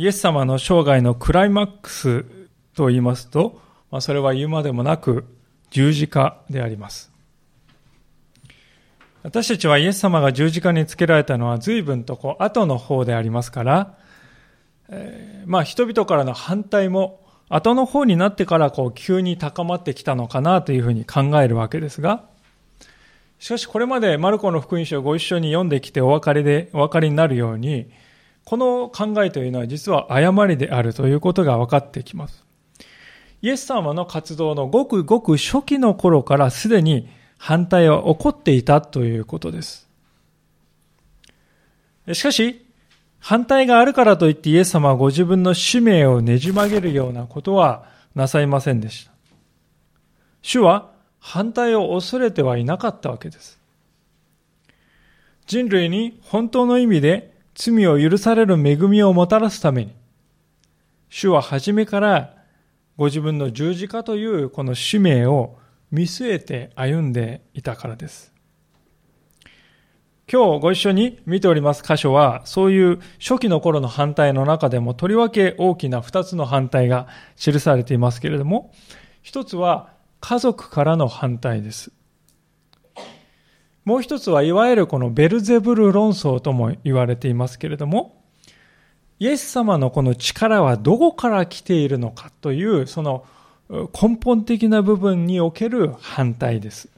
イエス様の生涯のクライマックスと言いますと、まあ、それは言うまでもなく十字架であります。私たちはイエス様が十字架につけられたのは随分とこう後の方でありますから、えー、まあ人々からの反対も後の方になってからこう急に高まってきたのかなというふうに考えるわけですが、しかしこれまでマルコの福音書をご一緒に読んできてお分かりで、お分かりになるように、この考えというのは実は誤りであるということが分かってきます。イエス様の活動のごくごく初期の頃からすでに反対は起こっていたということです。しかし、反対があるからといってイエス様はご自分の使命をねじ曲げるようなことはなさいませんでした。主は反対を恐れてはいなかったわけです。人類に本当の意味で罪を許される恵みをもたらすために、主は初めからご自分の十字架というこの使命を見据えて歩んでいたからです。今日ご一緒に見ております箇所は、そういう初期の頃の反対の中でもとりわけ大きな二つの反対が記されていますけれども、一つは家族からの反対です。もう一つはいわゆるこのベルゼブル論争とも言われていますけれども、イエス様のこの力はどこから来ているのかという、その根本的な部分における反対です。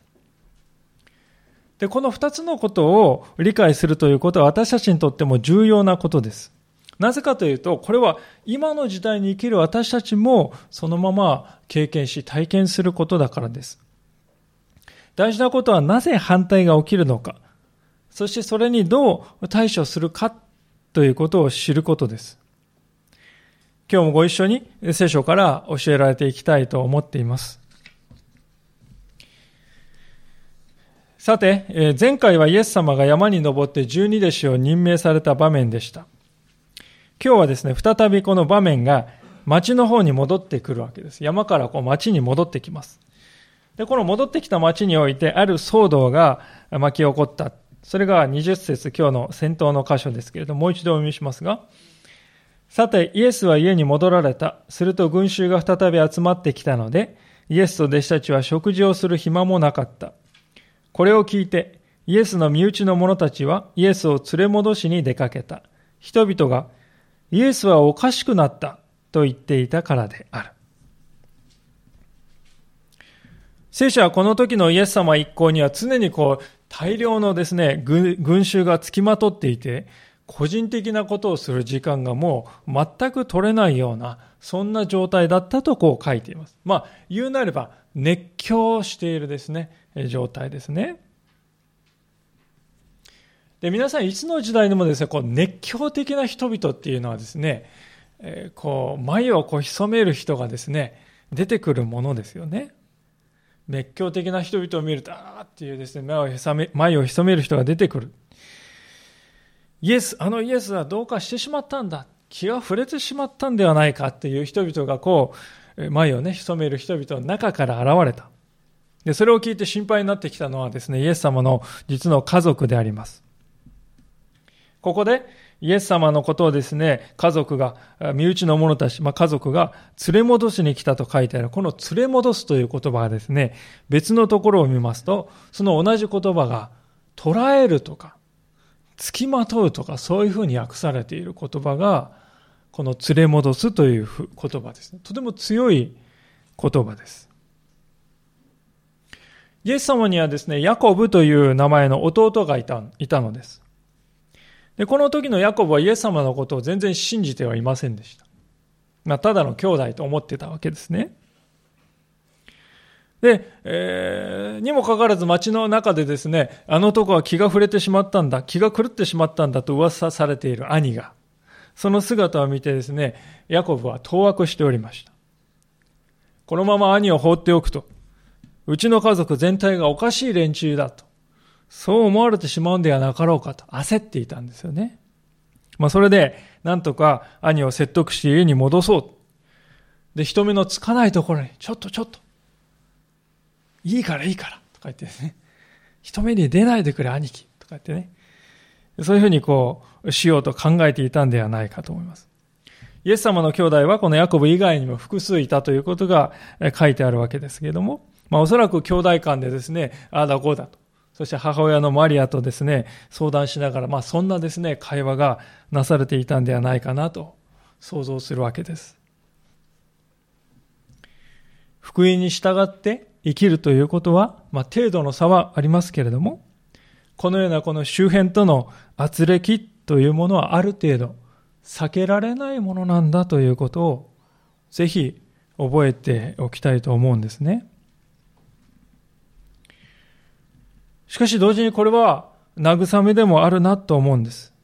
で、この二つのことを理解するということは私たちにとっても重要なことです。なぜかというと、これは今の時代に生きる私たちもそのまま経験し体験することだからです。大事なことはなぜ反対が起きるのか、そしてそれにどう対処するかということを知ることです。今日もご一緒に聖書から教えられていきたいと思っています。さて、前回はイエス様が山に登って十二弟子を任命された場面でした。今日はですね、再びこの場面が町の方に戻ってくるわけです。山からこう町に戻ってきます。で、この戻ってきた町においてある騒動が巻き起こった。それが20節今日の先頭の箇所ですけれども、もう一度お読みしますが、さて、イエスは家に戻られた。すると群衆が再び集まってきたので、イエスと弟子たちは食事をする暇もなかった。これを聞いて、イエスの身内の者たちはイエスを連れ戻しに出かけた。人々が、イエスはおかしくなったと言っていたからである。聖書はこの時のイエス様一行には常にこう大量のですね、群衆が付きまとっていて、個人的なことをする時間がもう全く取れないような、そんな状態だったとこう書いています。まあ、言うなれば熱狂しているですね、状態ですね。で、皆さんいつの時代でもですね、こう熱狂的な人々っていうのはですね、こう、眉をこう潜める人がですね、出てくるものですよね。熱狂的な人々を見ると、あーっていうですね、眉を潜め、眉を潜める人が出てくる。イエス、あのイエスはどうかしてしまったんだ。気が触れてしまったんではないかっていう人々がこう、眉をね、潜める人々の中から現れた。で、それを聞いて心配になってきたのはですね、イエス様の実の家族であります。ここで、イエス様のことをですね、家族が、身内の者たち、まあ、家族が連れ戻しに来たと書いてある、この連れ戻すという言葉はですね、別のところを見ますと、その同じ言葉が、捉えるとか、付きまとうとか、そういうふうに訳されている言葉が、この連れ戻すという言葉ですね。とても強い言葉です。イエス様にはですね、ヤコブという名前の弟がいたいたのです。で、この時のヤコブはイエス様のことを全然信じてはいませんでした。まあ、ただの兄弟と思ってたわけですね。で、えー、にもかかわらず街の中でですね、あの男は気が触れてしまったんだ、気が狂ってしまったんだと噂されている兄が、その姿を見てですね、ヤコブは当惑しておりました。このまま兄を放っておくと、うちの家族全体がおかしい連中だと、そう思われてしまうんではなかろうかと焦っていたんですよね。まあそれで、なんとか兄を説得し家に戻そう。で、人目のつかないところに、ちょっとちょっと、いいからいいから、とか言ってですね、人目に出ないでくれ兄貴、とか言ってね、そういうふうにこう、しようと考えていたんではないかと思います。イエス様の兄弟はこのヤコブ以外にも複数いたということが書いてあるわけですけれども、まあおそらく兄弟間でですね、ああだこうだと。そして母親のマリアとですね、相談しながら、まあそんなですね、会話がなされていたんではないかなと想像するわけです。福音に従って生きるということは、まあ程度の差はありますけれども、このようなこの周辺との圧力というものはある程度避けられないものなんだということをぜひ覚えておきたいと思うんですね。しかし同時にこれは慰めでもあるなと思うんです。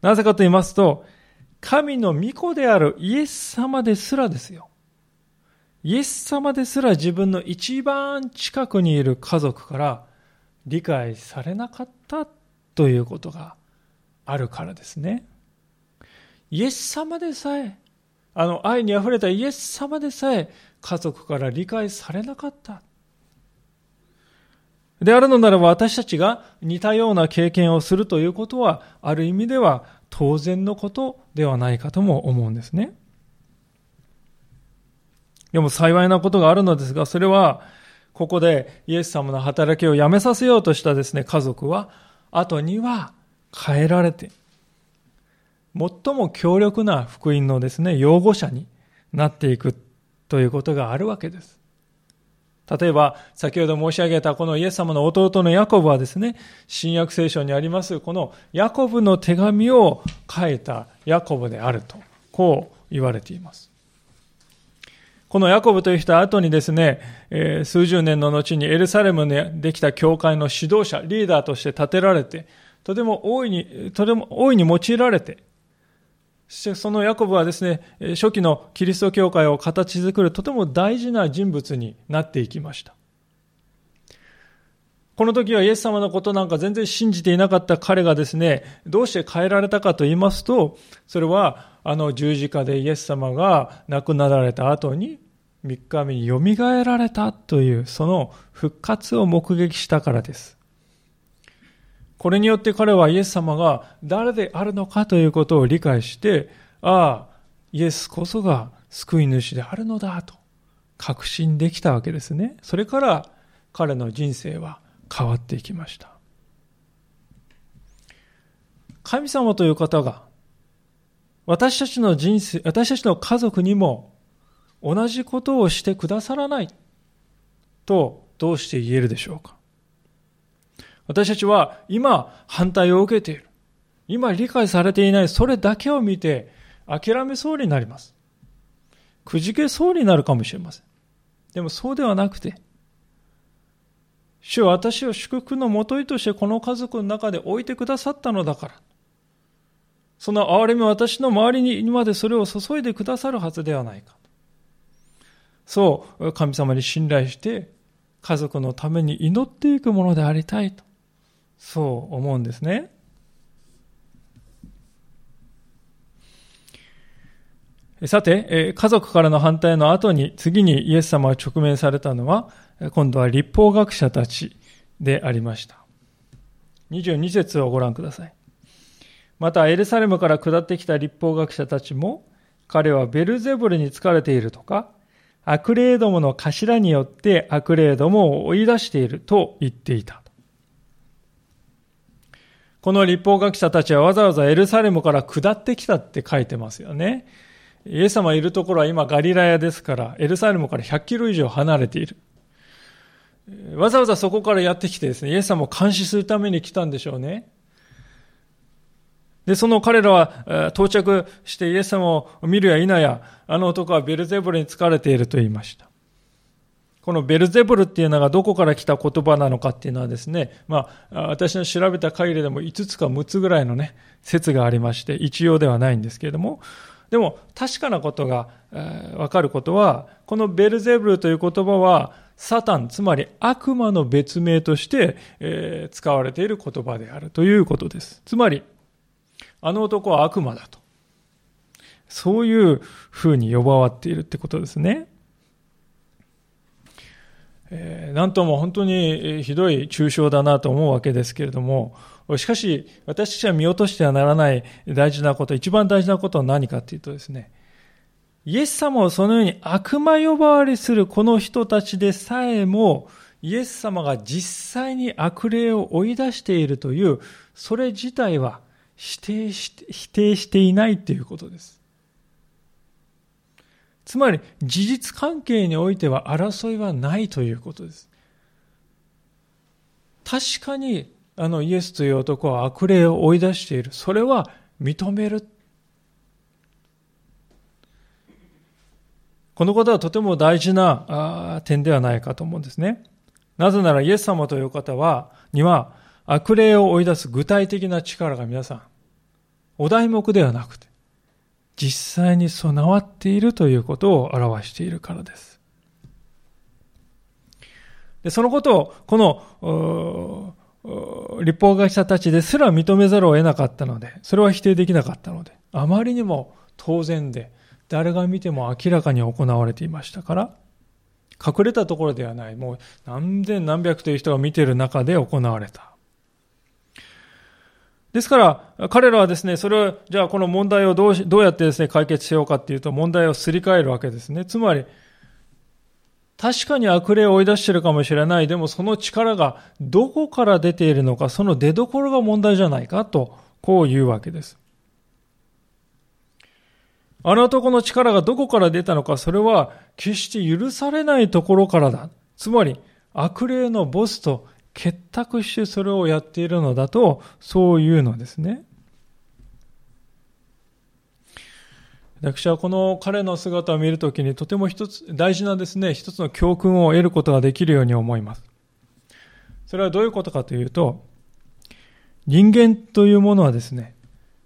なぜかと言いますと、神の御子であるイエス様ですらですよ。イエス様ですら自分の一番近くにいる家族から理解されなかったということがあるからですね。イエス様でさえ、あの愛に溢れたイエス様でさえ家族から理解されなかった。であるのならば私たちが似たような経験をするということはある意味では当然のことではないかとも思うんですね。でも幸いなことがあるのですが、それはここでイエス様の働きをやめさせようとしたですね、家族は後には変えられて、最も強力な福音のですね、擁護者になっていくということがあるわけです。例えば、先ほど申し上げたこのイエス様の弟のヤコブはですね、新約聖書にあります、このヤコブの手紙を書いたヤコブであると、こう言われています。このヤコブという人は後にですね、数十年の後にエルサレムにできた教会の指導者、リーダーとして立てられて、とても大いに、とても大いに用いられて、そしてそのヤコブはですね、初期のキリスト教会を形作るとても大事な人物になっていきました。この時はイエス様のことなんか全然信じていなかった彼がですね、どうして変えられたかと言いますと、それはあの十字架でイエス様が亡くなられた後に3日目によみがえられたというその復活を目撃したからです。これによって彼はイエス様が誰であるのかということを理解して、ああ、イエスこそが救い主であるのだと確信できたわけですね。それから彼の人生は変わっていきました。神様という方が私たちの人生、私たちの家族にも同じことをしてくださらないとどうして言えるでしょうか？私たちは今反対を受けている。今理解されていないそれだけを見て諦めそうになります。くじけそうになるかもしれません。でもそうではなくて、主は私を祝福のもといとしてこの家族の中で置いてくださったのだから。その憐れみ私の周りにまでそれを注いでくださるはずではないか。そう、神様に信頼して、家族のために祈っていくものでありたいと、そう思うんですね。さて、家族からの反対の後に、次にイエス様が直面されたのは、今度は立法学者たちでありました。22節をご覧ください。またエルサレムから下ってきた立法学者たちも、彼はベルゼブルに疲れているとか、悪霊どもの頭によって悪霊どもを追い出していると言っていた。この立法学者たちはわざわざエルサレムから下ってきたって書いてますよね。イエス様いるところは今ガリラヤですから、エルサレムから100キロ以上離れている。わざわざそこからやってきてですね、イエス様を監視するために来たんでしょうね。で、その彼らは到着してイエス様を見るや否や、あの男はベルゼブルに疲れていると言いました。このベルゼブルっていうのがどこから来た言葉なのかっていうのはですね、まあ、私の調べた限りでも5つか6つぐらいのね、説がありまして、一様ではないんですけれども、でも確かなことが、えー、わかることは、このベルゼブルという言葉は、サタン、つまり悪魔の別名として、えー、使われている言葉であるということです。つまり、あの男は悪魔だと。そういう風に呼ばわっているってことですね。え、なんとも本当にひどい抽象だなと思うわけですけれども、しかし、私たちは見落としてはならない大事なこと、一番大事なことは何かというとですね、イエス様をそのように悪魔呼ばわりするこの人たちでさえも、イエス様が実際に悪霊を追い出しているという、それ自体は否定して、否定していないということです。つまり、事実関係においては争いはないということです。確かに、あのイエスという男は悪霊を追い出している。それは認める。このことはとても大事な点ではないかと思うんですね。なぜならイエス様という方は、には悪霊を追い出す具体的な力が皆さん、お題目ではなくて、実際に備わっているということを表しているからです。でそのことを、この、立法学者たちですら認めざるを得なかったので、それは否定できなかったので、あまりにも当然で、誰が見ても明らかに行われていましたから、隠れたところではない、もう何千何百という人が見ている中で行われた。ですから、彼らはですね、それを、じゃあこの問題をどうどうやってですね、解決しようかっていうと、問題をすり替えるわけですね。つまり、確かに悪霊を追い出してるかもしれない。でもその力がどこから出ているのか、その出所が問題じゃないかと、こう言うわけです。あの男の力がどこから出たのか、それは決して許されないところからだ。つまり、悪霊のボスと結託してそれをやっているのだと、そういうのですね。私はこの彼の姿を見るときにとても一つ、大事なですね、一つの教訓を得ることができるように思います。それはどういうことかというと、人間というものはですね、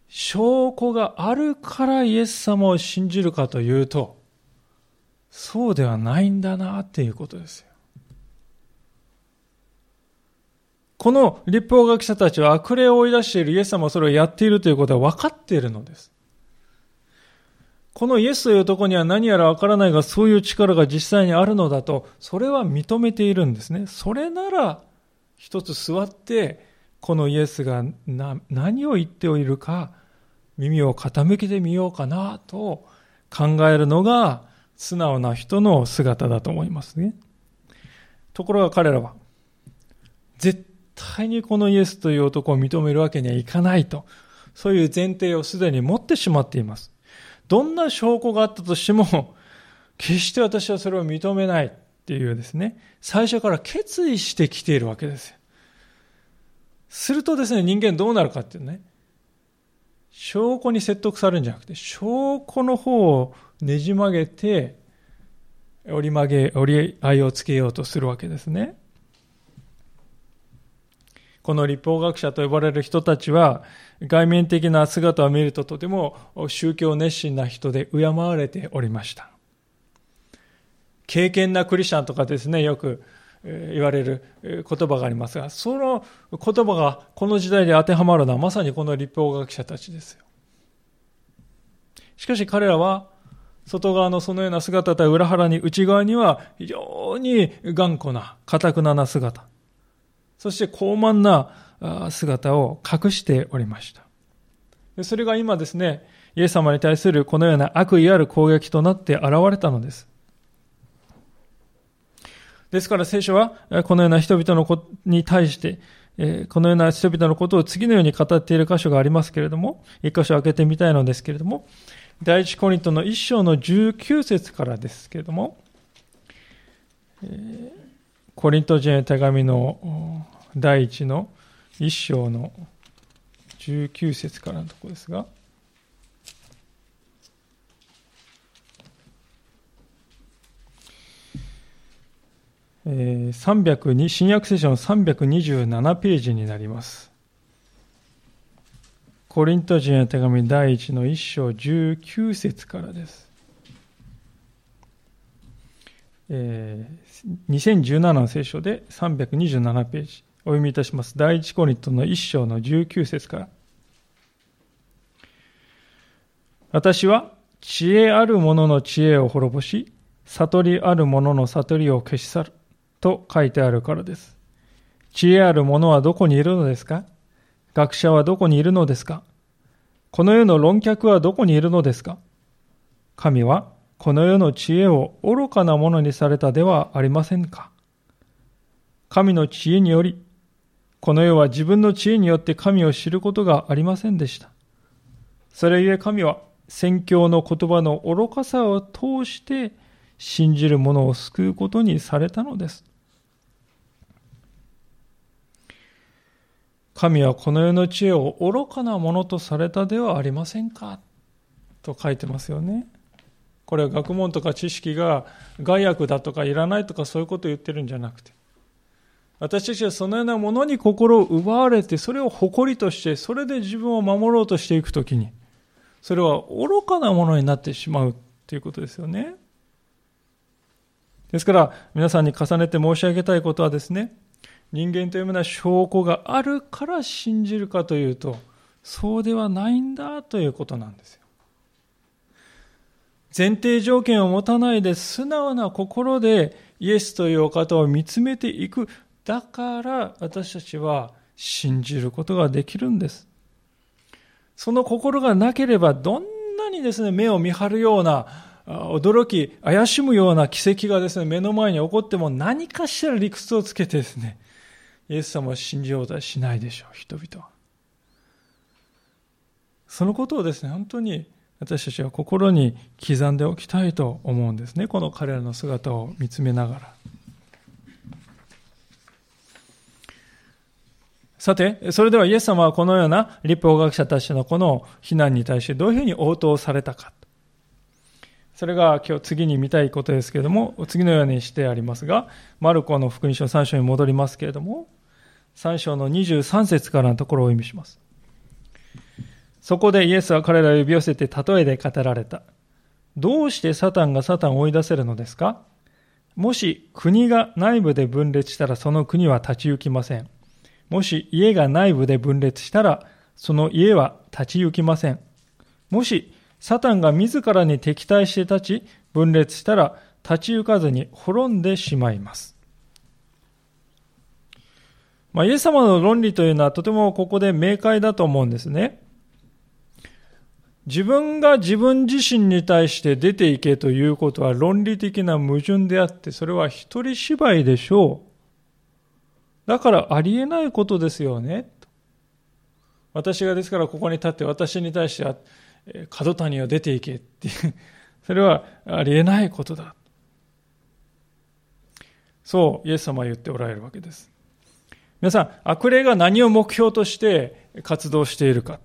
証拠があるからイエス様を信じるかというと、そうではないんだなっていうことですよ。この立法学者たちは悪霊を追い出しているイエス様はそれをやっているということは分かっているのです。このイエスという男には何やらわからないが、そういう力が実際にあるのだと、それは認めているんですね。それなら、一つ座って、このイエスが何を言っているか、耳を傾けてみようかなと考えるのが素直な人の姿だと思いますね。ところが彼らは、絶対にこのイエスという男を認めるわけにはいかないと、そういう前提をすでに持ってしまっています。どんな証拠があったとしても、決して私はそれを認めないっていうですね、最初から決意してきているわけですよ。するとですね、人間どうなるかっていうね、証拠に説得されるんじゃなくて、証拠の方をねじ曲げて、折り曲げ、折り合いをつけようとするわけですね。この立法学者と呼ばれる人たちは、外面的な姿を見るととても宗教熱心な人で敬われておりました。敬虔なクリスチャンとかですね、よく言われる言葉がありますが、その言葉がこの時代で当てはまるのはまさにこの立法学者たちですよ。しかし彼らは、外側のそのような姿と裏腹に内側には非常に頑固な、堅くなな姿、そして高慢な姿を隠しておりました。それが今ですね、イエス様に対するこのような悪意ある攻撃となって現れたのです。ですから聖書は、このような人々のこに対して、このような人々のことを次のように語っている箇所がありますけれども、一箇所開けてみたいのですけれども、第一コリントの一章の19節からですけれども、コリント人へ手紙の第一の一章の19節からのところですが、えー、新約聖書の327ページになります。コリント人への手紙第1の1章19節からです。えー、2017の聖書で327ページお読みいたします。第1コリントの1章の19節から。私は知恵ある者の知恵を滅ぼし、悟りある者の悟りを消し去る。と書いてあるからです。知恵ある者はどこにいるのですか？学者はどこにいるのですか？この世の論客はどこにいるのですか？神はこの世の知恵を愚かなものにされたではありませんか？神の知恵により、この世は自分の知恵によって神を知ることがありませんでした。それゆえ神は宣教の言葉の愚かさを通して信じる者を救うことにされたのです。神はこの世の知恵を愚かなものとされたではありませんか？と書いてますよね。これは学問とか知識が害悪だとかいらないとかそういうことを言ってるんじゃなくて、私たちはそのようなものに心を奪われて、それを誇りとして、それで自分を守ろうとしていくときに、それは愚かなものになってしまうということですよね。ですから、皆さんに重ねて申し上げたいことはですね、人間というような証拠があるから信じるかというと、そうではないんだということなんですよ。前提条件を持たないで素直な心でイエスというお方を見つめていく。だから私たちは信じることができるんです。その心がなければどんなにですね、目を見張るような、驚き、怪しむような奇跡がですね、目の前に起こっても何かしら理屈をつけてですね、イエス様を信じようとはしないでしょう、人々は。そのことをですね、本当に私たちは心に刻んでおきたいと思うんですね。この彼らの姿を見つめながら。さて、それではイエス様はこのような立法学者たちのこの非難に対してどういうふうに応答されたか。それが今日次に見たいことですけれども、次のようにしてありますが、マルコの福音書3章に戻りますけれども、3章の23節からのところを意味します。そこでイエスは彼らを呼び寄せて例えで語られた。どうしてサタンがサタンを追い出せるのですか？もし国が内部で分裂したらその国は立ち行きません。もし家が内部で分裂したらその家は立ち行きません。もしサタンが自らに敵対して立ち分裂したら立ち行かずに滅んでしまいます。まあ、イエス様の論理というのはとてもここで明快だと思うんですね。自分が自分自身に対して出ていけということは論理的な矛盾であって、それは一人芝居でしょう。だからありえないことですよね。私がですからここに立って私に対しては角谷を出ていけっていう、それはありえないことだ。そう、イエス様は言っておられるわけです。皆さん、悪霊が何を目標として活動しているか。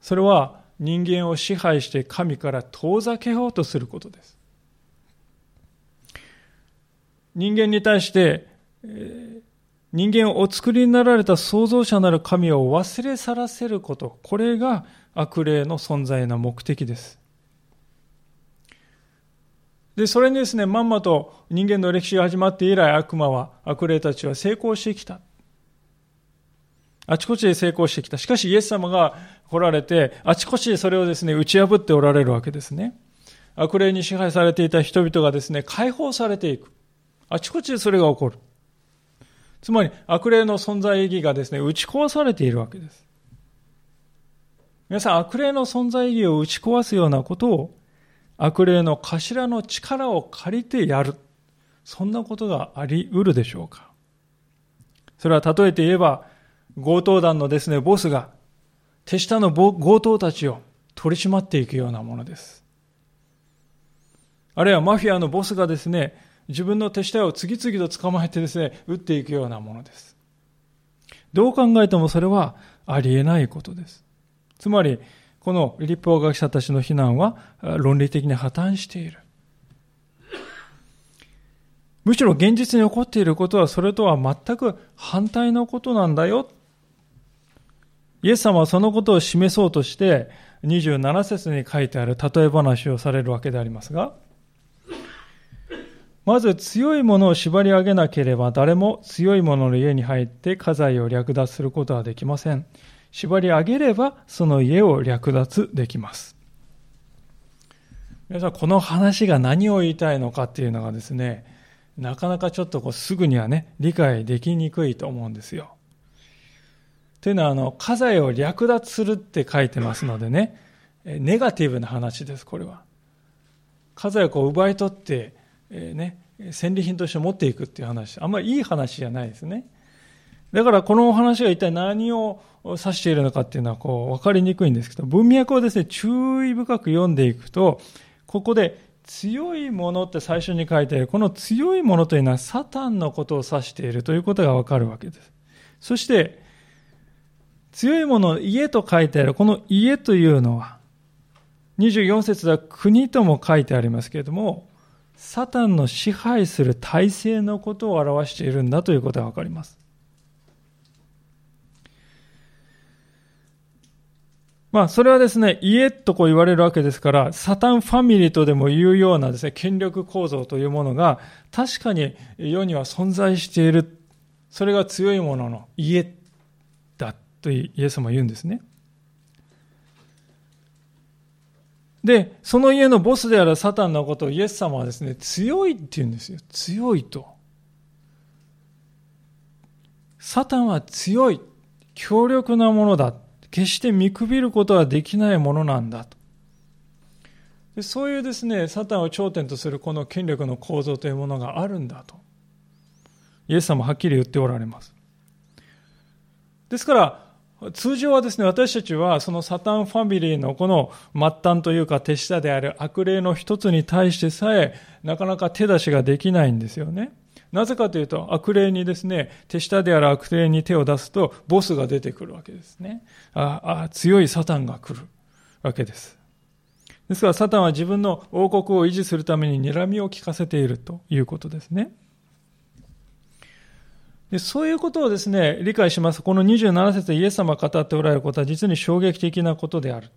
それは人間を支配して神から遠ざけようとすることです。人間に対して、人間をお作りになられた創造者なる神を忘れ去らせること、これが悪霊の存在の目的です。で、それにですね、まんまと人間の歴史が始まって以来悪魔は、悪霊たちは成功してきた。あちこちで成功してきた。しかしイエス様が来られて、あちこちでそれをですね、打ち破っておられるわけですね。悪霊に支配されていた人々がですね、解放されていく。あちこちでそれが起こる。つまり、悪霊の存在意義がですね、打ち壊されているわけです。皆さん、悪霊の存在意義を打ち壊すようなことを、悪霊の頭の力を借りてやる。そんなことがあり得るでしょうかそれは例えて言えば、強盗団のですね、ボスが、手下の強盗たちを取り締まっていくようなものです。あるいはマフィアのボスがですね、自分の手下を次々と捕まえてですね、撃っていくようなものです。どう考えてもそれはありえないことです。つまり、この立法学者たちの非難は論理的に破綻している。むしろ現実に起こっていることはそれとは全く反対のことなんだよイエス様はそのことを示そうとして、27節に書いてある例え話をされるわけでありますが、まず強いものを縛り上げなければ誰も強いものの家に入って家財を略奪することはできません。縛り上げればその家を略奪できます。皆さん、この話が何を言いたいのかっていうのがですね、なかなかちょっとこうすぐにはね、理解できにくいと思うんですよ。というのは、あの、家財を略奪するって書いてますのでね、ネガティブな話です、これは。家財をこう奪い取って、えー、ね、戦利品として持っていくっていう話、あんまりいい話じゃないですね。だからこのお話が一体何を指しているのかっていうのはこう分かりにくいんですけど、文脈をですね、注意深く読んでいくと、ここで強いものって最初に書いてある、この強いものというのはサタンのことを指しているということがわかるわけです。そして、強いもの、家と書いてある、この家というのは、24節は国とも書いてありますけれども、サタンの支配する体制のことを表しているんだということがわかります。まあ、それはですね、家とこう言われるわけですから、サタンファミリーとでも言うようなですね、権力構造というものが、確かに世には存在している。それが強いものの家だとイエス様は言うんですね。で、その家のボスであるサタンのことをイエス様はですね、強いって言うんですよ。強いと。サタンは強い、強力なものだ。決して見くびることはできないものなんだと。でそういうですね、サタンを頂点とするこの権力の構造というものがあるんだと。イエス様はっきり言っておられます。ですから、通常はですね、私たちはそのサタンファミリーのこの末端というか手下である悪霊の一つに対してさえ、なかなか手出しができないんですよね。なぜかというと、悪霊にですね、手下である悪霊に手を出すと、ボスが出てくるわけですね。ああ、強いサタンが来るわけです。ですから、サタンは自分の王国を維持するために睨みを利かせているということですね。でそういうことをですね、理解します。この27節でイエス様が語っておられることは実に衝撃的なことである。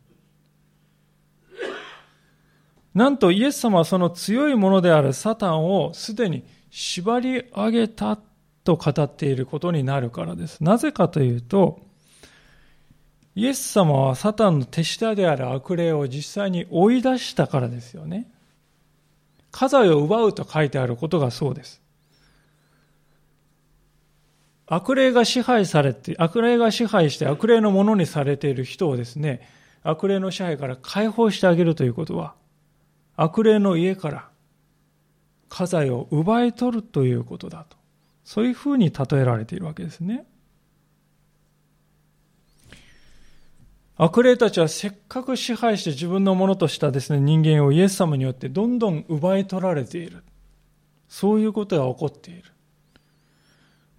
なんとイエス様はその強いものであるサタンをすでに縛り上げたと語っていることになるからです。なぜかというと、イエス様はサタンの手下である悪霊を実際に追い出したからですよね。家財を奪うと書いてあることがそうです。悪霊が支配されて、悪霊が支配して悪霊のものにされている人をですね、悪霊の支配から解放してあげるということは、悪霊の家から家財を奪い取るということだと。そういうふうに例えられているわけですね。悪霊たちはせっかく支配して自分のものとしたですね、人間をイエス様によってどんどん奪い取られている。そういうことが起こっている。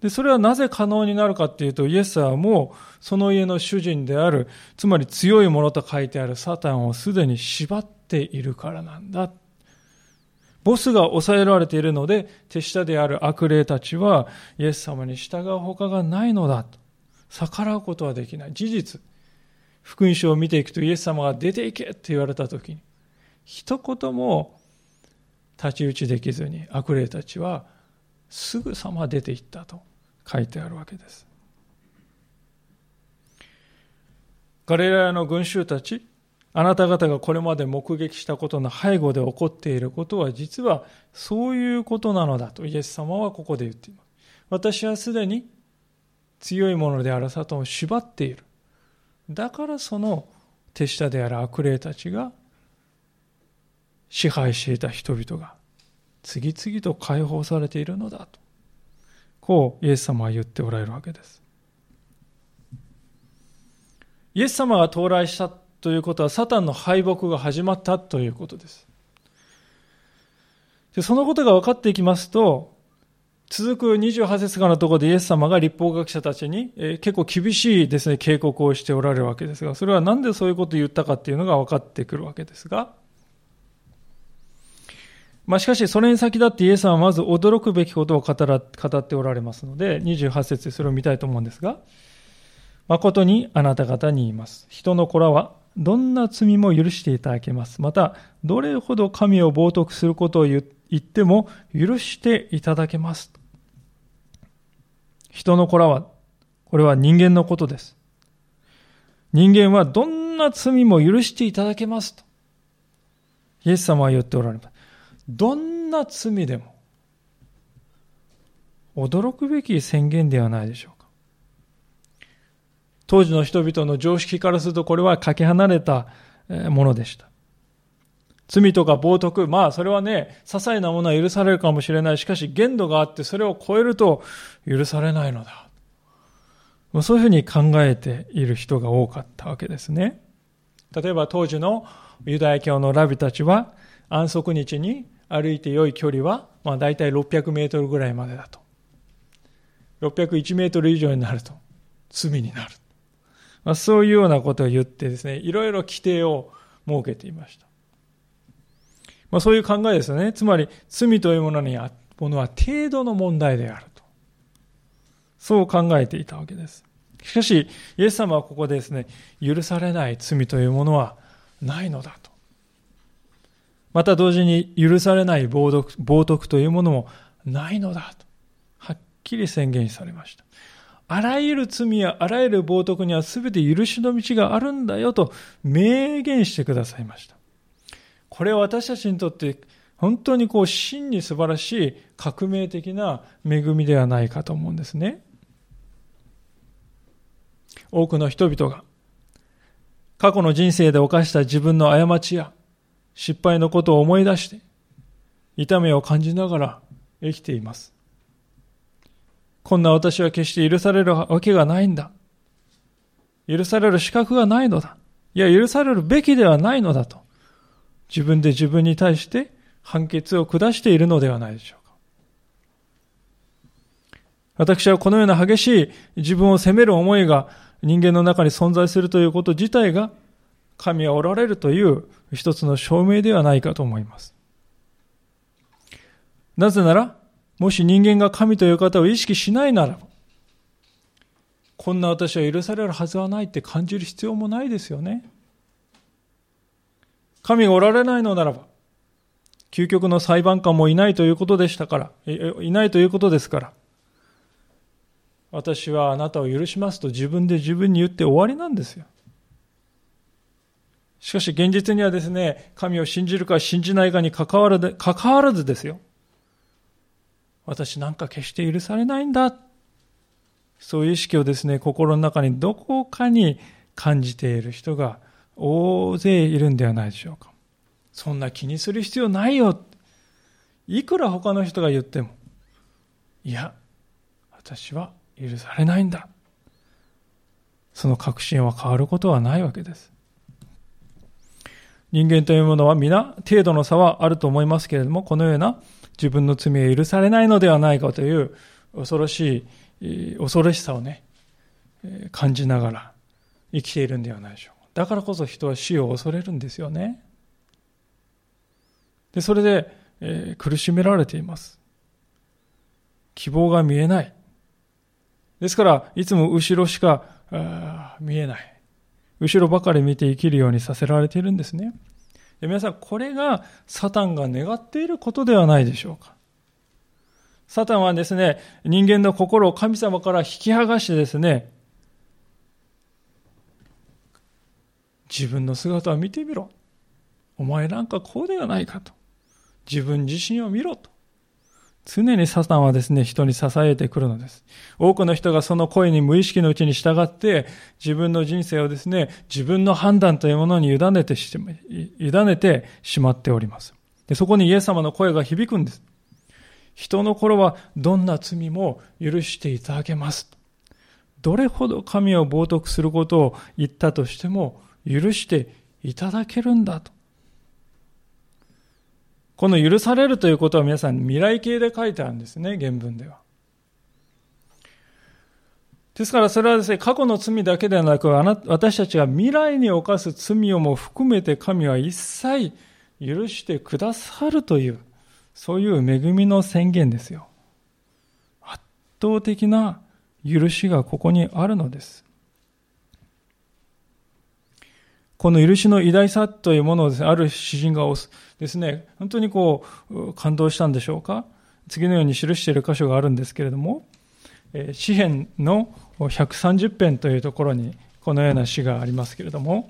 で、それはなぜ可能になるかっていうと、イエスはもうその家の主人である、つまり強いものと書いてあるサタンをすでに縛っているからなんだ。ボスが抑えられているので、手下である悪霊たちは、イエス様に従う他がないのだと。逆らうことはできない。事実。福音書を見ていくと、イエス様が出ていけって言われたときに、一言も太刀打ちできずに悪霊たちはすぐさま出ていったと書いてあるわけです。ガレラヤの群衆たち、あなた方がこれまで目撃したことの背後で起こっていることは実はそういうことなのだとイエス様はここで言っています。私はすでに強いものであるサタンを縛っている。だからその手下である悪霊たちが支配していた人々が次々と解放されているのだと。こうイエス様は言っておられるわけです。イエス様が到来したということは、サタンの敗北が始まったということです。でそのことが分かっていきますと、続く28節からのところでイエス様が立法学者たちに、えー、結構厳しいですね、警告をしておられるわけですが、それはなんでそういうことを言ったかっていうのが分かってくるわけですが、まあ、しかし、それに先立ってイエス様はまず驚くべきことを語ら語っておられますので、28節でそれを見たいと思うんですが、誠にあなた方に言います。人の子らはどんな罪も許していただけます。また、どれほど神を冒涜することを言っても許していただけます。人の子らは、これは人間のことです。人間はどんな罪も許していただけますと。イエス様は言っておられます。どんな罪でも驚くべき宣言ではないでしょうか。当時の人々の常識からするとこれはかけ離れたものでした。罪とか冒涜、まあそれはね、些細なものは許されるかもしれない。しかし限度があってそれを超えると許されないのだ。そういうふうに考えている人が多かったわけですね。例えば当時のユダヤ教のラビたちは安息日に歩いて良い距離は、まあ、大体600メートルぐらいまでだと。601メートル以上になると罪になる。まあ、そういうようなことを言ってですね、いろいろ規定を設けていました。まあ、そういう考えですよね。つまり罪というものにものは程度の問題であると。そう考えていたわけです。しかし、イエス様はここでですね、許されない罪というものはないのだ。また同時に許されない冒涜冒涜というものもないのだと、はっきり宣言されました。あらゆる罪やあらゆる冒涜には全て許しの道があるんだよと明言してくださいました。これは私たちにとって本当にこう真に素晴らしい革命的な恵みではないかと思うんですね。多くの人々が過去の人生で犯した自分の過ちや失敗のことを思い出して、痛みを感じながら生きています。こんな私は決して許されるわけがないんだ。許される資格がないのだ。いや、許されるべきではないのだと。自分で自分に対して判決を下しているのではないでしょうか。私はこのような激しい自分を責める思いが人間の中に存在するということ自体が神はおられるという一つの証明ではないかと思います。なぜなら、もし人間が神という方を意識しないなら、こんな私は許されるはずはないって感じる必要もないですよね。神がおられないのならば、究極の裁判官もいないということでしたから、いないということですから、私はあなたを許しますと自分で自分に言って終わりなんですよ。しかし現実にはですね、神を信じるか信じないかに関わらず関わらずですよ。私なんか決して許されないんだ。そういう意識をですね、心の中にどこかに感じている人が大勢いるんではないでしょうか。そんな気にする必要ないよ。いくら他の人が言っても、いや、私は許されないんだ。その確信は変わることはないわけです。人間というものは皆程度の差はあると思いますけれども、このような自分の罪を許されないのではないかという恐ろしい、恐ろしさをね、感じながら生きているんではないでしょう。だからこそ人は死を恐れるんですよね。で、それで、えー、苦しめられています。希望が見えない。ですから、いつも後ろしか見えない。後ろばかり見て生きるようにさせられているんですね。で皆さん、これがサタンが願っていることではないでしょうか。サタンはですね、人間の心を神様から引き剥がしてですね、自分の姿を見てみろ。お前なんかこうではないかと。自分自身を見ろと。常にサタンはですね、人に支えてくるのです。多くの人がその声に無意識のうちに従って、自分の人生をですね、自分の判断というものに委ねてし委ねてしまっております。でそこにイエス様の声が響くんです。人の頃はどんな罪も許していただけます。どれほど神を冒涜することを言ったとしても許していただけるんだと。この許されるということは皆さん未来形で書いてあるんですね、原文では。ですからそれはですね、過去の罪だけではなく、私たちが未来に犯す罪をも含めて神は一切許してくださるという、そういう恵みの宣言ですよ。圧倒的な許しがここにあるのです。この許しの偉大さというものをですね、ある詩人がですね、本当にこう、感動したんでしょうか？次のように記している箇所があるんですけれども、詩篇の130編というところにこのような詩がありますけれども、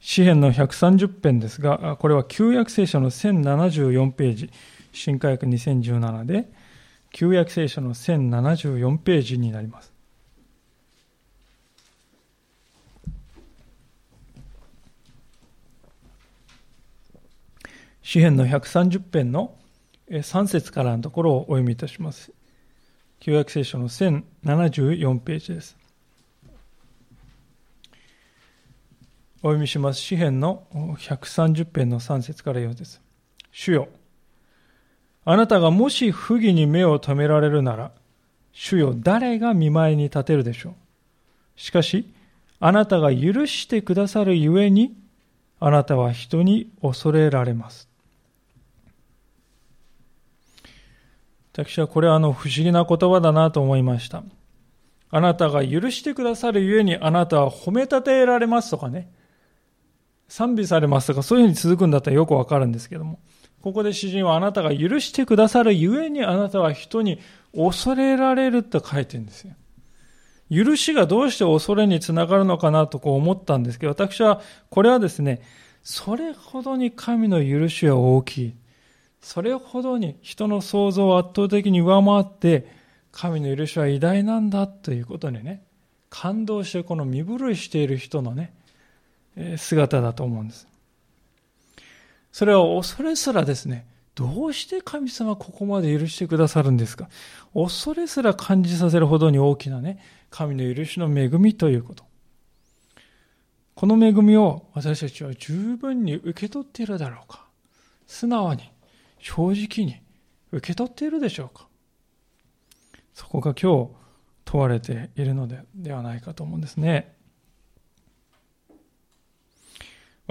詩編の130編ですが、これは旧約聖書の1074ページ、新科学2017で、旧約聖書の1074ページになります。詩編の130編の3節からのところをお読みいたします。旧約聖書の1074ページです。お読みします。詩編の130編の3節から4節主よ、あなたがもし不義に目を留められるなら、主よ、誰が見舞いに立てるでしょう？しかし、あなたが許してくださるゆえに、あなたは人に恐れられます。私はこれはあの不思議な言葉だなと思いました。あなたが許してくださるゆえにあなたは褒め立てられますとかね。賛美されますとか、そういうふうに続くんだったらよくわかるんですけども、ここで詩人はあなたが許してくださるゆえにあなたは人に恐れられると書いてるんですよ。許しがどうして恐れにつながるのかなとこう思ったんですけど、私はこれはですね、それほどに神の許しは大きい。それほどに人の想像を圧倒的に上回って、神の許しは偉大なんだということにね、感動してこの身震いしている人のね、姿だと思うんです。それは恐れすらですね、どうして神様ここまで許してくださるんですか？恐れすら感じさせるほどに大きなね、神の許しの恵みということ。この恵みを私たちは十分に受け取っているだろうか素直に、正直に受け取っているでしょうか？そこが今日問われているのでではないかと思うんですね。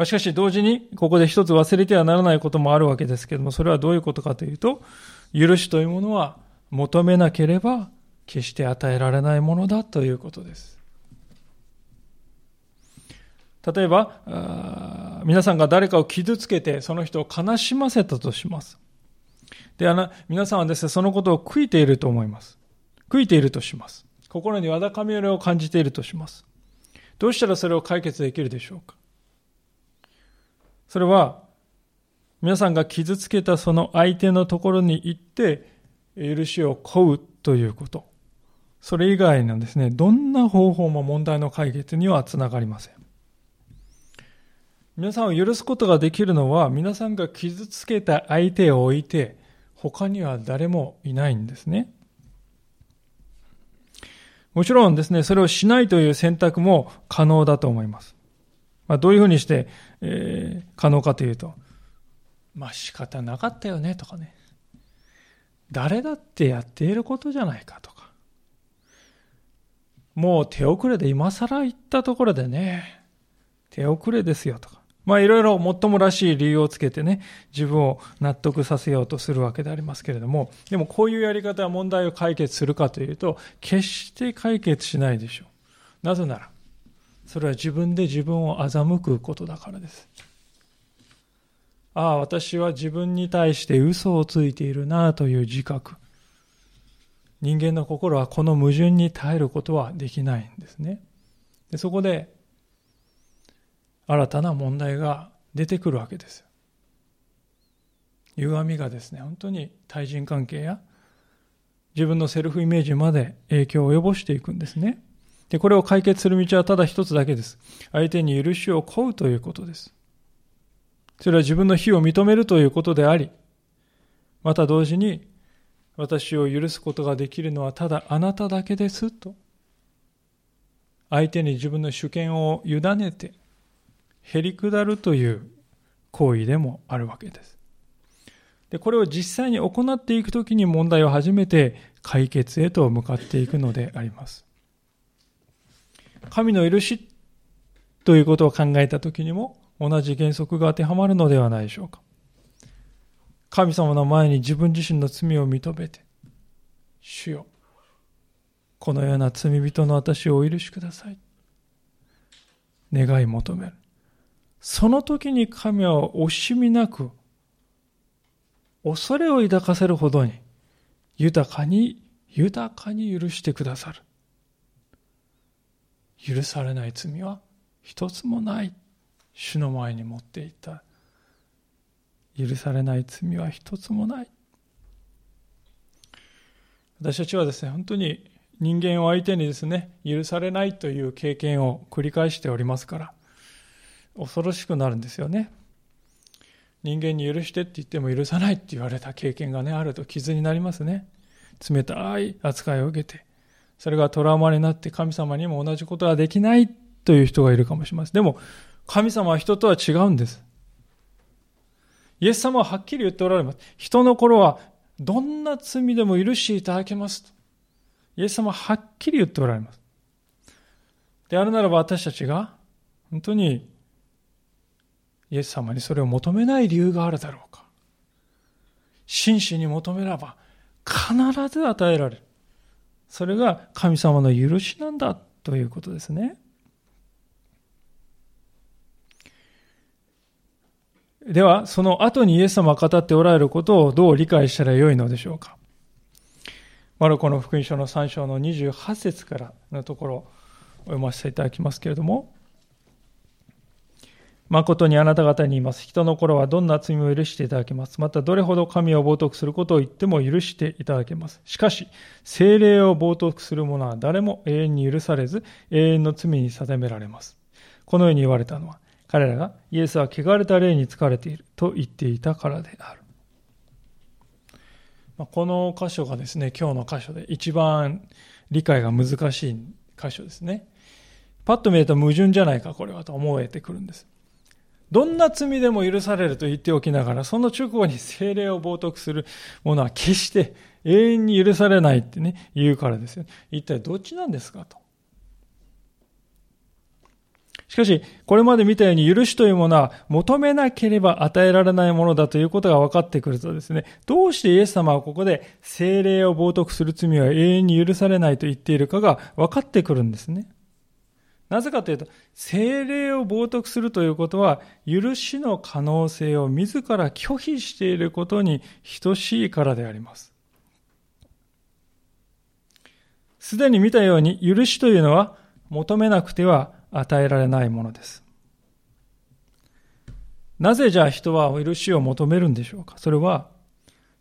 しかし同時にここで一つ忘れてはならないこともあるわけですけれども、それはどういうことかというと、許しというものは求めなければ決して与えられないものだということです。例えば、皆さんが誰かを傷つけてその人を悲しませたとします。で、あの、皆さんはですね、そのことを悔いていると思います。悔いているとします。心にわだかみを感じているとします。どうしたらそれを解決できるでしょうかそれは、皆さんが傷つけたその相手のところに行って、許しを請うということ。それ以外のですね、どんな方法も問題の解決にはつながりません。皆さんを許すことができるのは、皆さんが傷つけた相手を置いて、他には誰もいないんですね。もちろんですね、それをしないという選択も可能だと思います。まあ、どういうふうにして、えー、可能かというと、まあ仕方なかったよねとかね。誰だってやっていることじゃないかとか。もう手遅れで今更言ったところでね、手遅れですよとか。まあいろいろもっともらしい理由をつけてね、自分を納得させようとするわけでありますけれども、でもこういうやり方は問題を解決するかというと、決して解決しないでしょう。なぜなら、それは自分で自分を欺くことだからです。ああ、私は自分に対して嘘をついているなという自覚。人間の心はこの矛盾に耐えることはできないんですね。でそこで、新たな問題が出てくるわけです。歪みがですね、本当に対人関係や自分のセルフイメージまで影響を及ぼしていくんですね。で、これを解決する道はただ一つだけです。相手に許しを請うということです。それは自分の非を認めるということであり、また同時に私を許すことができるのはただあなただけですと。相手に自分の主権を委ねて、へり下るという行為でもあるわけです。で、これを実際に行っていくときに問題を初めて解決へと向かっていくのであります。神の許しということを考えたときにも同じ原則が当てはまるのではないでしょうか。神様の前に自分自身の罪を認めて、主よ、このような罪人の私をお許しください。願い求める。その時に神は惜しみなく、恐れを抱かせるほどに、豊かに、豊かに許してくださる。許されない罪は一つもない。主の前に持っていた許されない罪は一つもない私たちはですね本当に人間を相手にですね許されないという経験を繰り返しておりますから恐ろしくなるんですよね。人間に許してって言っても許さないって言われた経験がねあると傷になりますね。冷たい扱いを受けてそれがトラウマになって神様にも同じことはできないという人がいるかもしれません。でも神様は人とは違うんです。イエス様ははっきり言っておられます。人の頃はどんな罪でも許していただけます。イエス様ははっきり言っておられます。であるならば私たちが本当にイエス様にそれを求めない理由があるだろうか。真摯に求めれば必ず与えられる。それが神様の許しなんだということですね。では、その後にイエス様が語っておられることをどう理解したらよいのでしょうか。マルコの福音書の3章の28節からのところを読ませていただきますけれども、誠にあなた方に言います。人の頃はどんな罪も許していただけます。またどれほど神を冒涜することを言っても許していただけます。しかし、精霊を冒涜する者は誰も永遠に許されず、永遠の罪に定められます。このように言われたのは、彼らがイエスは汚れた霊に疲れていると言っていたからである。この箇所がですね、今日の箇所で一番理解が難しい箇所ですね。パッと見ると矛盾じゃないか、これはと思えてくるんです。どんな罪でも許されると言っておきながら、その直後に精霊を冒涜するものは決して永遠に許されないってね、言うからですよ。一体どっちなんですかと。しかし、これまで見たように許しというものは求めなければ与えられないものだということが分かってくるとですね、どうしてイエス様はここで精霊を冒涜する罪は永遠に許されないと言っているかが分かってくるんですね。なぜかというと、精霊を冒涜するということは、許しの可能性を自ら拒否していることに等しいからであります。すでに見たように、許しというのは求めなくては与えられないものです。なぜじゃあ人は許しを求めるんでしょうか？それは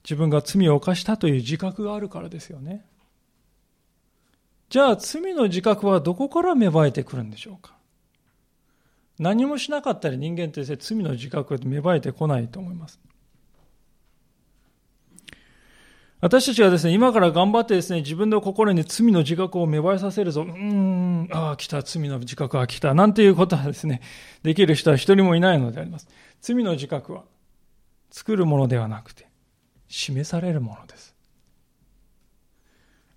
自分が罪を犯したという自覚があるからですよね。じゃあ罪の自覚はどこから芽生えてくるんでしょうか？何もしなかったら人間って罪の自覚は芽生えてこないと思います。私たちがですね、今から頑張ってですね、自分の心に罪の自覚を芽生えさせるぞ。うーん、ああ、来た、罪の自覚が来た。なんていうことはですね、できる人は一人もいないのであります。罪の自覚は、作るものではなくて、示されるものです。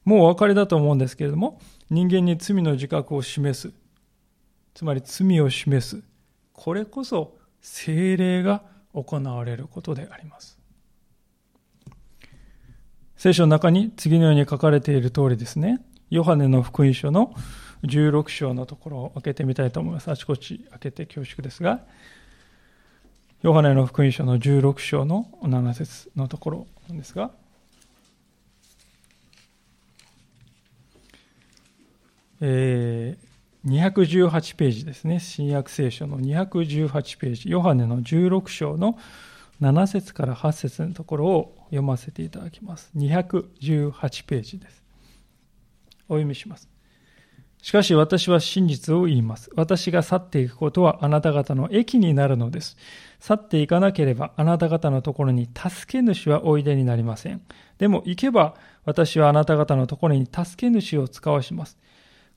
もうお分かりだと思うんですけれども、人間に罪の自覚を示す。つまり罪を示す。これこそ、精霊が行われることであります。聖書の中に次のように書かれている通りですね、ヨハネの福音書の16章のところを開けてみたいと思います。あちこち開けて恐縮ですが、ヨハネの福音書の16章の7節のところなんですが、えー、218ページですね。新約聖書の218ページ、ヨハネの16章の7節から8節のところを読ませていただきます。218ページです。お読みします。しかし私は真実を言います。私が去っていくことはあなた方の益になるのです。去っていかなければあなた方のところに助け主はおいでになりません。でも行けば私はあなた方のところに助け主を使わします。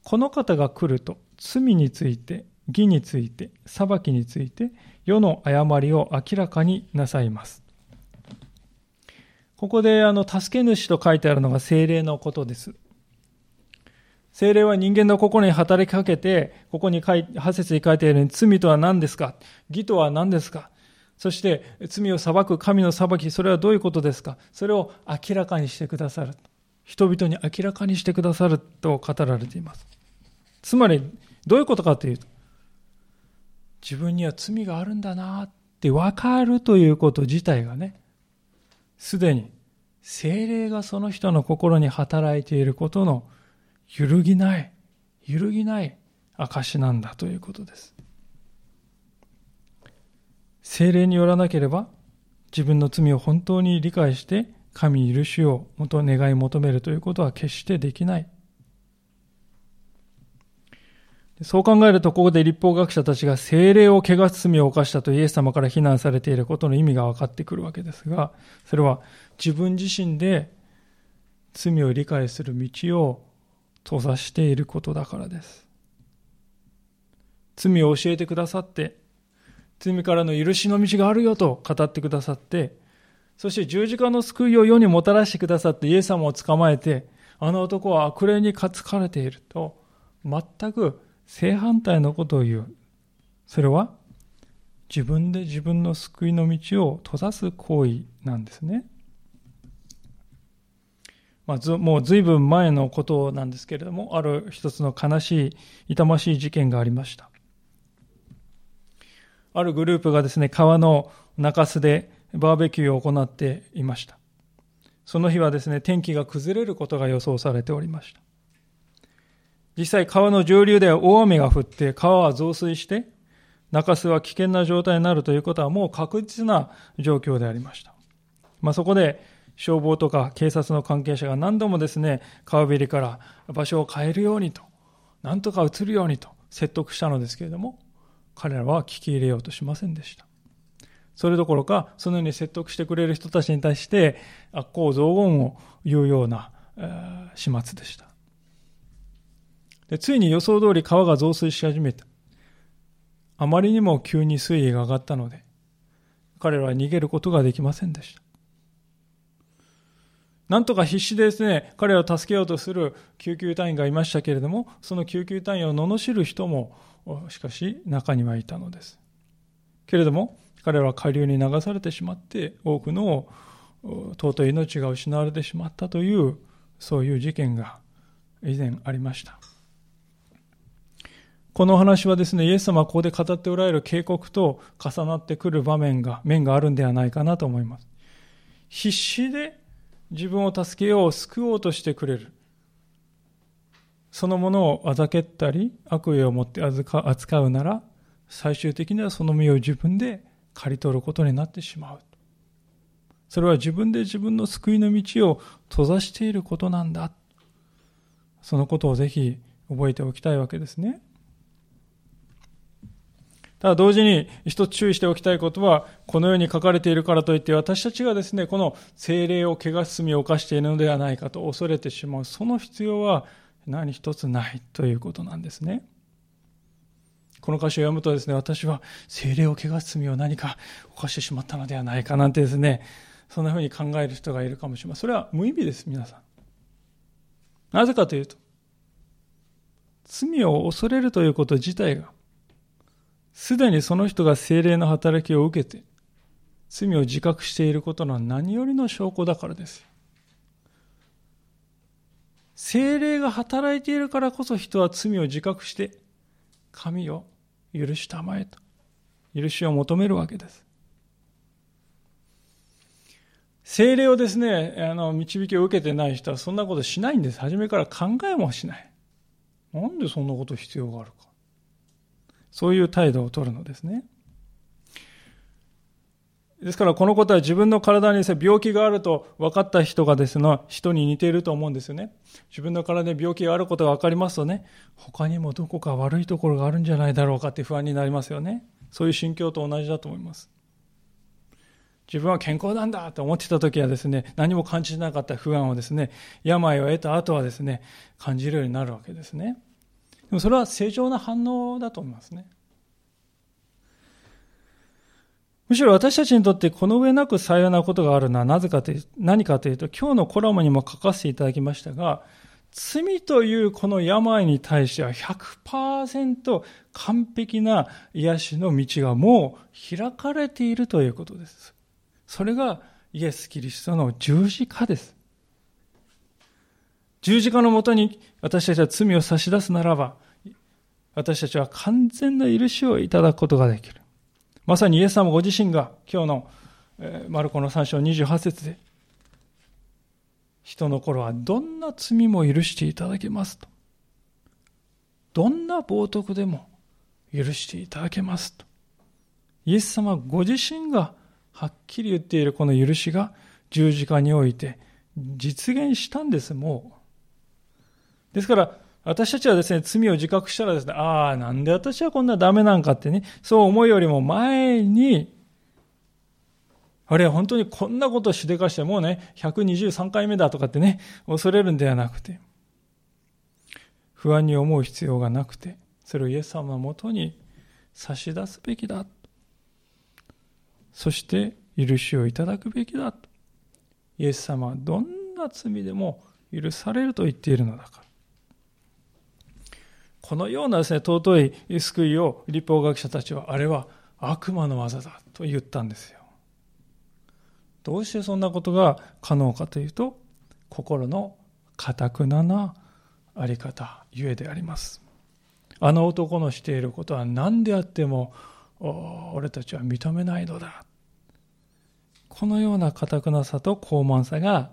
この方が来ると罪について、義について、裁きについて、世の誤りを明らかになさいます。ここであの助け主と書いてあるのが精霊のことです。精霊は人間の心に働きかけて、ここに書い、8節に書いてあるように、罪とは何ですか？義とは何ですか？そして、罪を裁く神の裁き、それはどういうことですか？それを明らかにしてくださる。人々に明らかにしてくださると語られています。つまり、どういうことかというと、自分には罪があるんだなって分かるということ自体がね、すでに精霊がその人の心に働いていることの揺るぎない、揺るぎない証なんだということです。精霊によらなければ自分の罪を本当に理解して神に許しを元願い求めるということは決してできない。そう考えると、ここで立法学者たちが精霊を汚す罪を犯したとイエス様から非難されていることの意味が分かってくるわけですが、それは自分自身で罪を理解する道を閉ざしていることだからです。罪を教えてくださって、罪からの許しの道があるよと語ってくださって、そして十字架の救いを世にもたらしてくださってイエス様を捕まえて、あの男は悪霊に担かれていると、全く正反対のことを言う。それは自分で自分の救いの道を閉ざす行為なんですね。まあ、もう随分前のことなんですけれども、ある一つの悲しい、痛ましい事件がありました。あるグループがですね、川の中州でバーベキューを行っていました。その日はですね、天気が崩れることが予想されておりました。実際川の上流では大雨が降って川は増水して中州は危険な状態になるということはもう確実な状況でありました。まあ、そこで消防とか警察の関係者が何度もですね、川べりから場所を変えるようにと、なんとか移るようにと説得したのですけれども、彼らは聞き入れようとしませんでした。それどころか、そのように説得してくれる人たちに対して、悪行増言を言うような、始末でした。でついに予想通り川が増水し始めた。あまりにも急に水位が上がったので、彼らは逃げることができませんでした。なんとか必死でですね、彼らを助けようとする救急隊員がいましたけれども、その救急隊員を罵る人も、しかし中にはいたのです。けれども、彼らは下流に流されてしまって、多くの尊い命が失われてしまったという、そういう事件が以前ありました。この話はですね、イエス様はここで語っておられる警告と重なってくる場面が、面があるんではないかなと思います。必死で自分を助けよう、救おうとしてくれる。そのものをあざけったり、悪意を持って扱うなら、最終的にはその身を自分で刈り取ることになってしまう。それは自分で自分の救いの道を閉ざしていることなんだ。そのことをぜひ覚えておきたいわけですね。ただ同時に一つ注意しておきたいことは、このように書かれているからといって私たちがですね、この精霊を汚す罪を犯しているのではないかと恐れてしまう、その必要は何一つないということなんですね。この歌詞を読むとですね、私は精霊を汚す罪を何か犯してしまったのではないかなんてですね、そんなふうに考える人がいるかもしれません。それは無意味です、皆さん。なぜかというと、罪を恐れるということ自体が、すでにその人が精霊の働きを受けて、罪を自覚していることの何よりの証拠だからです。精霊が働いているからこそ人は罪を自覚して、神を許したまえと、許しを求めるわけです。精霊をですね、あの、導きを受けてない人はそんなことしないんです。初めから考えもしない。なんでそんなこと必要があるか。そういう態度をとるのですね。ですからこのことは自分の体に病気があると分かった人がですね、人に似ていると思うんですよね。自分の体に病気があることが分かりますとね、他にもどこか悪いところがあるんじゃないだろうかって不安になりますよね。そういう心境と同じだと思います。自分は健康なんだと思ってた時はですね、何も感じなかった不安をですね、病を得た後はですね、感じるようになるわけですね。でもそれは正常な反応だと思いますね。むしろ私たちにとってこの上なく幸いなことがあるのはなぜかという、何かというと、今日のコラムにも書かせていただきましたが、罪というこの病に対しては100%完璧な癒しの道がもう開かれているということです。それがイエス・キリストの十字架です。十字架のもとに私たちは罪を差し出すならば、私たちは完全な許しをいただくことができる。まさにイエス様ご自身が今日のマルコの3章28節で、人の頃はどんな罪も許していただけますと。どんな冒涜でも許していただけますと。イエス様ご自身がはっきり言っているこの許しが十字架において実現したんです、もう。ですから、私たちはですね、罪を自覚したらですね、ああ、なんで私はこんなダメなんかってね、そう思うよりも前に、あれは本当にこんなことをしでかしてもうね、123回目だとかってね、恐れるんではなくて、不安に思う必要がなくて、それをイエス様のもとに差し出すべきだ。そして許しをいただくべきだ。イエス様はどんな罪でも許されると言っているのだから。このようなですね、尊い救いを立法学者たちは、あれは悪魔の技だと言ったんですよ。どうしてそんなことが可能かというと、心の堅くななあり方ゆえであります。あの男のしていることは何であっても俺たちは認めないのだ。このような堅くなさと高慢さが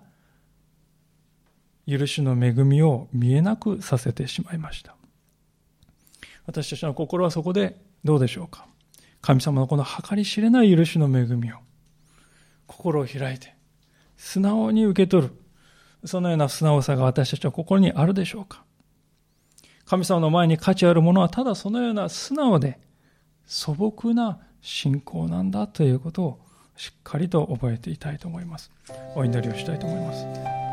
許しの恵みを見えなくさせてしまいました。私たちの心はそこでどうでしょうか？神様のこの計り知れない許しの恵みを心を開いて素直に受け取るそのような素直さが私たちの心にあるでしょうか？神様の前に価値あるものはただそのような素直で素朴な信仰なんだということをしっかりと覚えていたいと思います。お祈りをしたいと思います。